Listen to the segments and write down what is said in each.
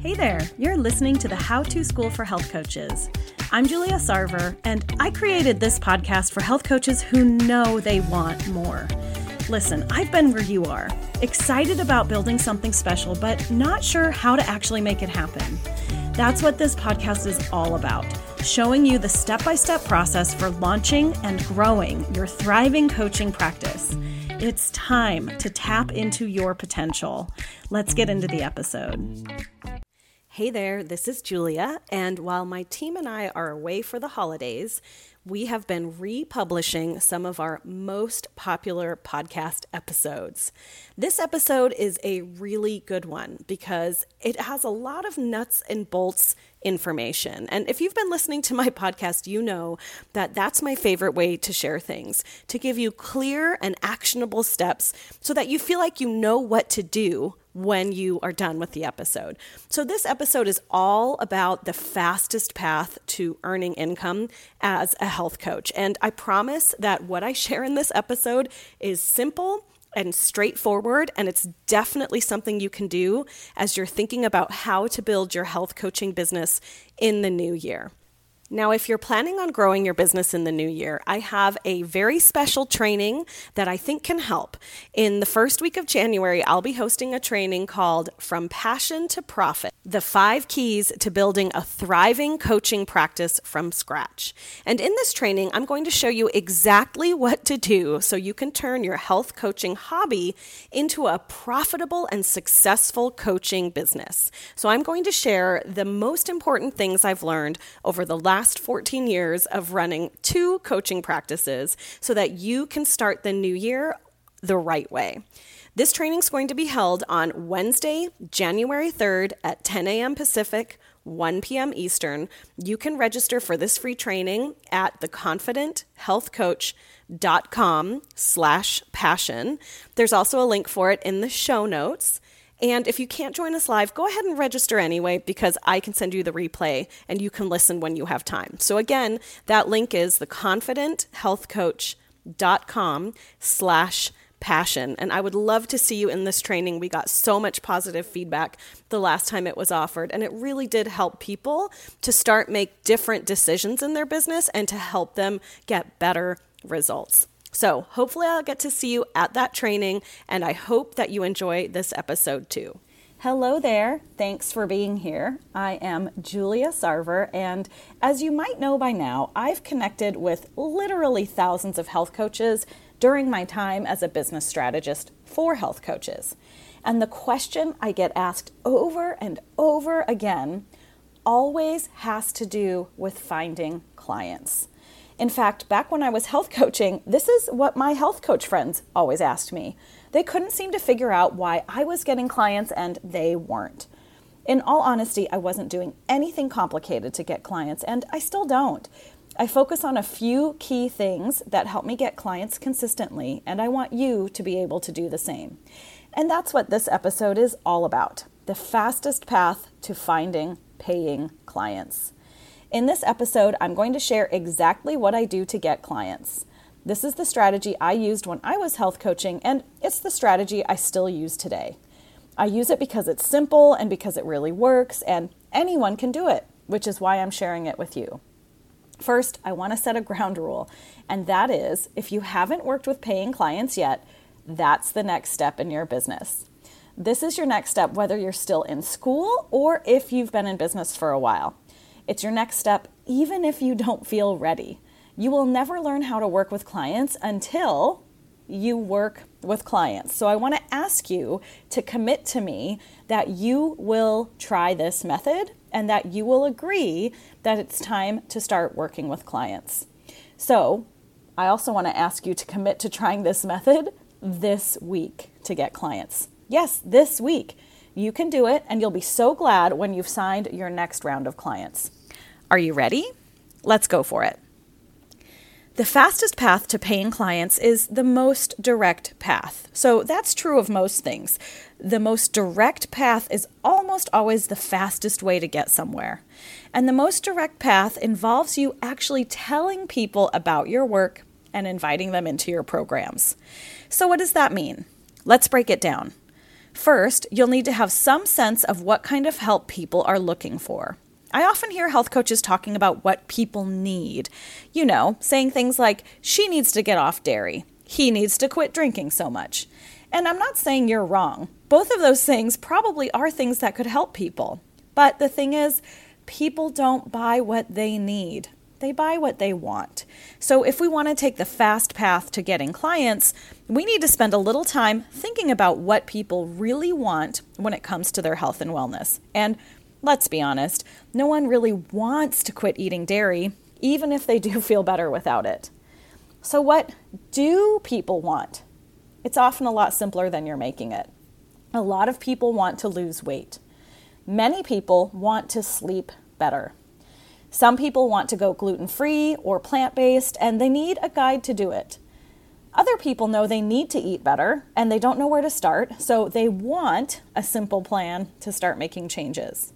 Hey there, you're listening to the How to School for Health Coaches. I'm Julia Sarver, and I created this podcast for health coaches who know they want more. Listen, I've been where you are, excited about building something special, but not sure how to actually make it happen. That's what this podcast is all about showing you the step by step process for launching and growing your thriving coaching practice. It's time to tap into your potential. Let's get into the episode. Hey there, this is Julia, and while my team and I are away for the holidays, we have been republishing some of our most popular podcast episodes. This episode is a really good one because it has a lot of nuts and bolts information. And if you've been listening to my podcast, you know that that's my favorite way to share things, to give you clear and actionable steps so that you feel like you know what to do when you are done with the episode. So, this episode is all about the fastest path to earning income as a health coach. And I promise that what I share in this episode is simple and straightforward, and it's definitely something you can do as you're thinking about how to build your health coaching business in the new year. Now, if you're planning on growing your business in the new year, I have a very special training that I think can help. In the first week of January, I'll be hosting a training called From Passion to Profit The Five Keys to Building a Thriving Coaching Practice from Scratch. And in this training, I'm going to show you exactly what to do so you can turn your health coaching hobby into a profitable and successful coaching business. So, I'm going to share the most important things I've learned over the last last 14 years of running two coaching practices so that you can start the new year the right way. This training is going to be held on Wednesday, January 3rd at 10 a.m. Pacific, 1 p.m. Eastern. You can register for this free training at theconfidenthealthcoach.com slash passion. There's also a link for it in the show notes. And if you can't join us live, go ahead and register anyway because I can send you the replay and you can listen when you have time. So again, that link is theconfidenthealthcoach.com slash passion. And I would love to see you in this training. We got so much positive feedback the last time it was offered, and it really did help people to start make different decisions in their business and to help them get better results. So, hopefully, I'll get to see you at that training, and I hope that you enjoy this episode too. Hello there. Thanks for being here. I am Julia Sarver, and as you might know by now, I've connected with literally thousands of health coaches during my time as a business strategist for health coaches. And the question I get asked over and over again always has to do with finding clients. In fact, back when I was health coaching, this is what my health coach friends always asked me. They couldn't seem to figure out why I was getting clients and they weren't. In all honesty, I wasn't doing anything complicated to get clients, and I still don't. I focus on a few key things that help me get clients consistently, and I want you to be able to do the same. And that's what this episode is all about the fastest path to finding paying clients. In this episode, I'm going to share exactly what I do to get clients. This is the strategy I used when I was health coaching, and it's the strategy I still use today. I use it because it's simple and because it really works, and anyone can do it, which is why I'm sharing it with you. First, I want to set a ground rule, and that is if you haven't worked with paying clients yet, that's the next step in your business. This is your next step, whether you're still in school or if you've been in business for a while. It's your next step, even if you don't feel ready. You will never learn how to work with clients until you work with clients. So I want to ask you to commit to me that you will try this method and that you will agree that it's time to start working with clients. So I also want to ask you to commit to trying this method this week to get clients. Yes, this week. You can do it, and you'll be so glad when you've signed your next round of clients. Are you ready? Let's go for it. The fastest path to paying clients is the most direct path. So that's true of most things. The most direct path is almost always the fastest way to get somewhere. And the most direct path involves you actually telling people about your work and inviting them into your programs. So, what does that mean? Let's break it down. First, you'll need to have some sense of what kind of help people are looking for. I often hear health coaches talking about what people need. You know, saying things like, she needs to get off dairy, he needs to quit drinking so much. And I'm not saying you're wrong. Both of those things probably are things that could help people. But the thing is, people don't buy what they need. They buy what they want. So, if we want to take the fast path to getting clients, we need to spend a little time thinking about what people really want when it comes to their health and wellness. And let's be honest, no one really wants to quit eating dairy, even if they do feel better without it. So, what do people want? It's often a lot simpler than you're making it. A lot of people want to lose weight. Many people want to sleep better. Some people want to go gluten free or plant based, and they need a guide to do it. Other people know they need to eat better and they don't know where to start, so they want a simple plan to start making changes.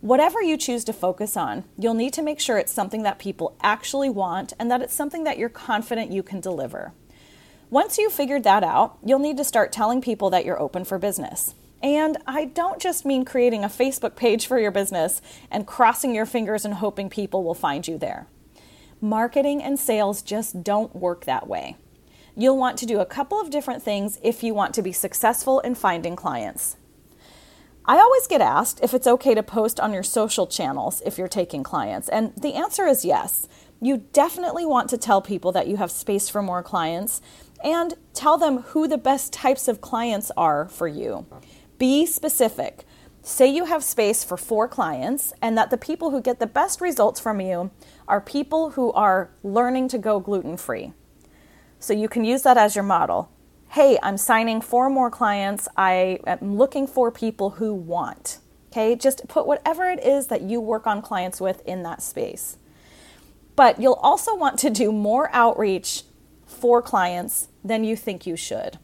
Whatever you choose to focus on, you'll need to make sure it's something that people actually want and that it's something that you're confident you can deliver. Once you've figured that out, you'll need to start telling people that you're open for business. And I don't just mean creating a Facebook page for your business and crossing your fingers and hoping people will find you there. Marketing and sales just don't work that way. You'll want to do a couple of different things if you want to be successful in finding clients. I always get asked if it's okay to post on your social channels if you're taking clients, and the answer is yes. You definitely want to tell people that you have space for more clients and tell them who the best types of clients are for you. Be specific. Say you have space for four clients and that the people who get the best results from you are people who are learning to go gluten free. So you can use that as your model. Hey, I'm signing four more clients. I am looking for people who want. Okay, just put whatever it is that you work on clients with in that space. But you'll also want to do more outreach for clients than you think you should.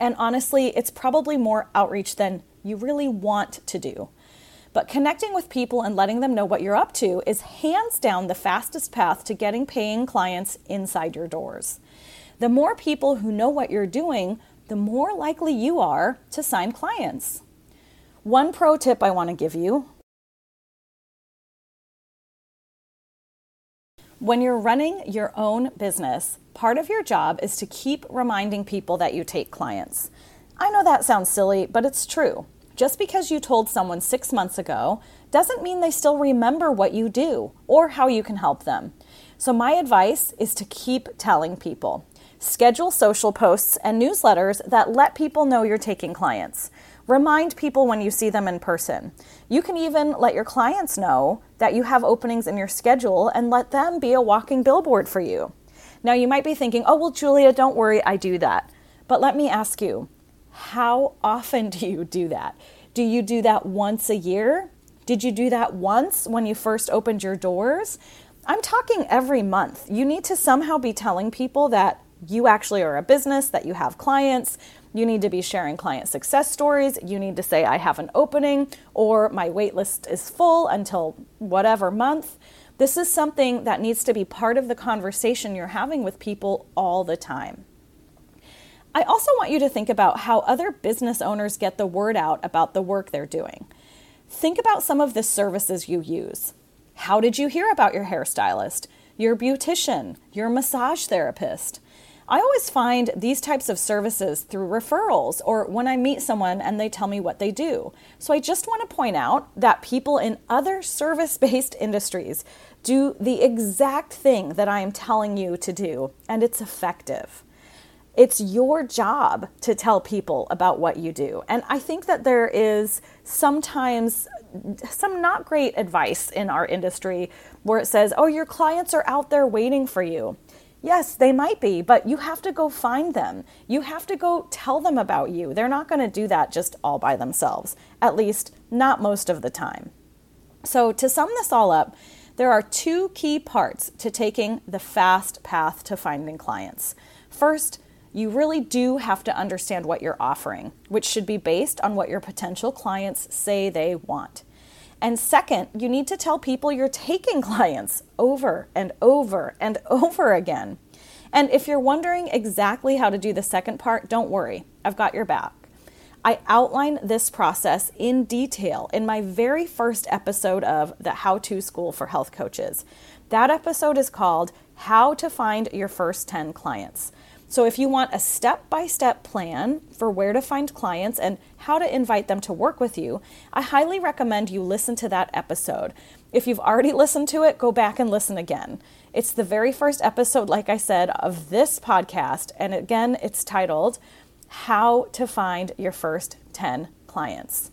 And honestly, it's probably more outreach than you really want to do. But connecting with people and letting them know what you're up to is hands down the fastest path to getting paying clients inside your doors. The more people who know what you're doing, the more likely you are to sign clients. One pro tip I want to give you When you're running your own business, part of your job is to keep reminding people that you take clients. I know that sounds silly, but it's true. Just because you told someone six months ago doesn't mean they still remember what you do or how you can help them. So, my advice is to keep telling people. Schedule social posts and newsletters that let people know you're taking clients. Remind people when you see them in person. You can even let your clients know that you have openings in your schedule and let them be a walking billboard for you. Now, you might be thinking, oh, well, Julia, don't worry, I do that. But let me ask you, how often do you do that? Do you do that once a year? Did you do that once when you first opened your doors? I'm talking every month. You need to somehow be telling people that you actually are a business, that you have clients, you need to be sharing client success stories. You need to say, I have an opening or my wait list is full until whatever month. This is something that needs to be part of the conversation you're having with people all the time. I also want you to think about how other business owners get the word out about the work they're doing. Think about some of the services you use. How did you hear about your hairstylist, your beautician, your massage therapist? I always find these types of services through referrals or when I meet someone and they tell me what they do. So I just want to point out that people in other service based industries do the exact thing that I am telling you to do, and it's effective. It's your job to tell people about what you do. And I think that there is sometimes some not great advice in our industry where it says, oh, your clients are out there waiting for you. Yes, they might be, but you have to go find them. You have to go tell them about you. They're not going to do that just all by themselves, at least not most of the time. So, to sum this all up, there are two key parts to taking the fast path to finding clients. First, you really do have to understand what you're offering, which should be based on what your potential clients say they want. And second, you need to tell people you're taking clients over and over and over again. And if you're wondering exactly how to do the second part, don't worry, I've got your back. I outline this process in detail in my very first episode of the How to School for Health Coaches. That episode is called How to Find Your First 10 Clients. So, if you want a step by step plan for where to find clients and how to invite them to work with you, I highly recommend you listen to that episode. If you've already listened to it, go back and listen again. It's the very first episode, like I said, of this podcast. And again, it's titled How to Find Your First 10 Clients.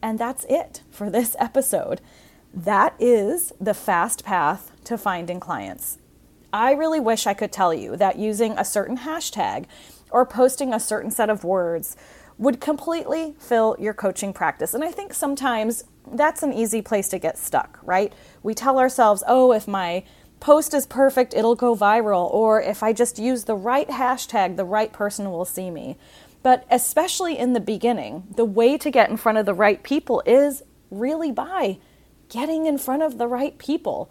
And that's it for this episode. That is the fast path to finding clients. I really wish I could tell you that using a certain hashtag or posting a certain set of words would completely fill your coaching practice. And I think sometimes that's an easy place to get stuck, right? We tell ourselves, oh, if my post is perfect, it'll go viral, or if I just use the right hashtag, the right person will see me. But especially in the beginning, the way to get in front of the right people is really by getting in front of the right people.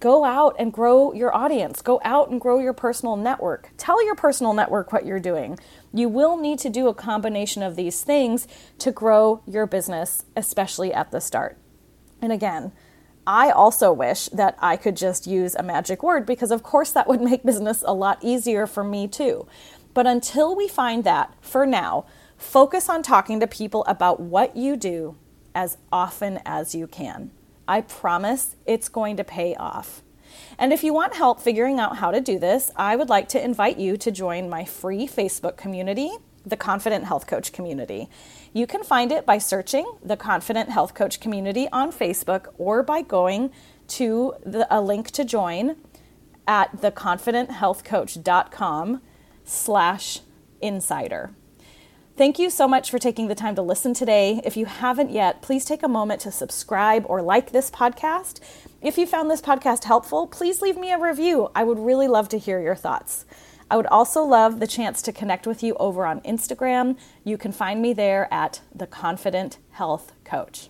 Go out and grow your audience. Go out and grow your personal network. Tell your personal network what you're doing. You will need to do a combination of these things to grow your business, especially at the start. And again, I also wish that I could just use a magic word because, of course, that would make business a lot easier for me too. But until we find that, for now, focus on talking to people about what you do as often as you can. I promise it's going to pay off. And if you want help figuring out how to do this, I would like to invite you to join my free Facebook community, the Confident Health Coach Community. You can find it by searching the Confident Health Coach Community on Facebook or by going to the, a link to join at theconfidenthealthcoach.com slash insider. Thank you so much for taking the time to listen today. If you haven't yet, please take a moment to subscribe or like this podcast. If you found this podcast helpful, please leave me a review. I would really love to hear your thoughts. I would also love the chance to connect with you over on Instagram. You can find me there at The Confident Health Coach.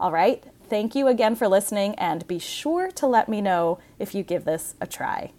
All right, thank you again for listening, and be sure to let me know if you give this a try.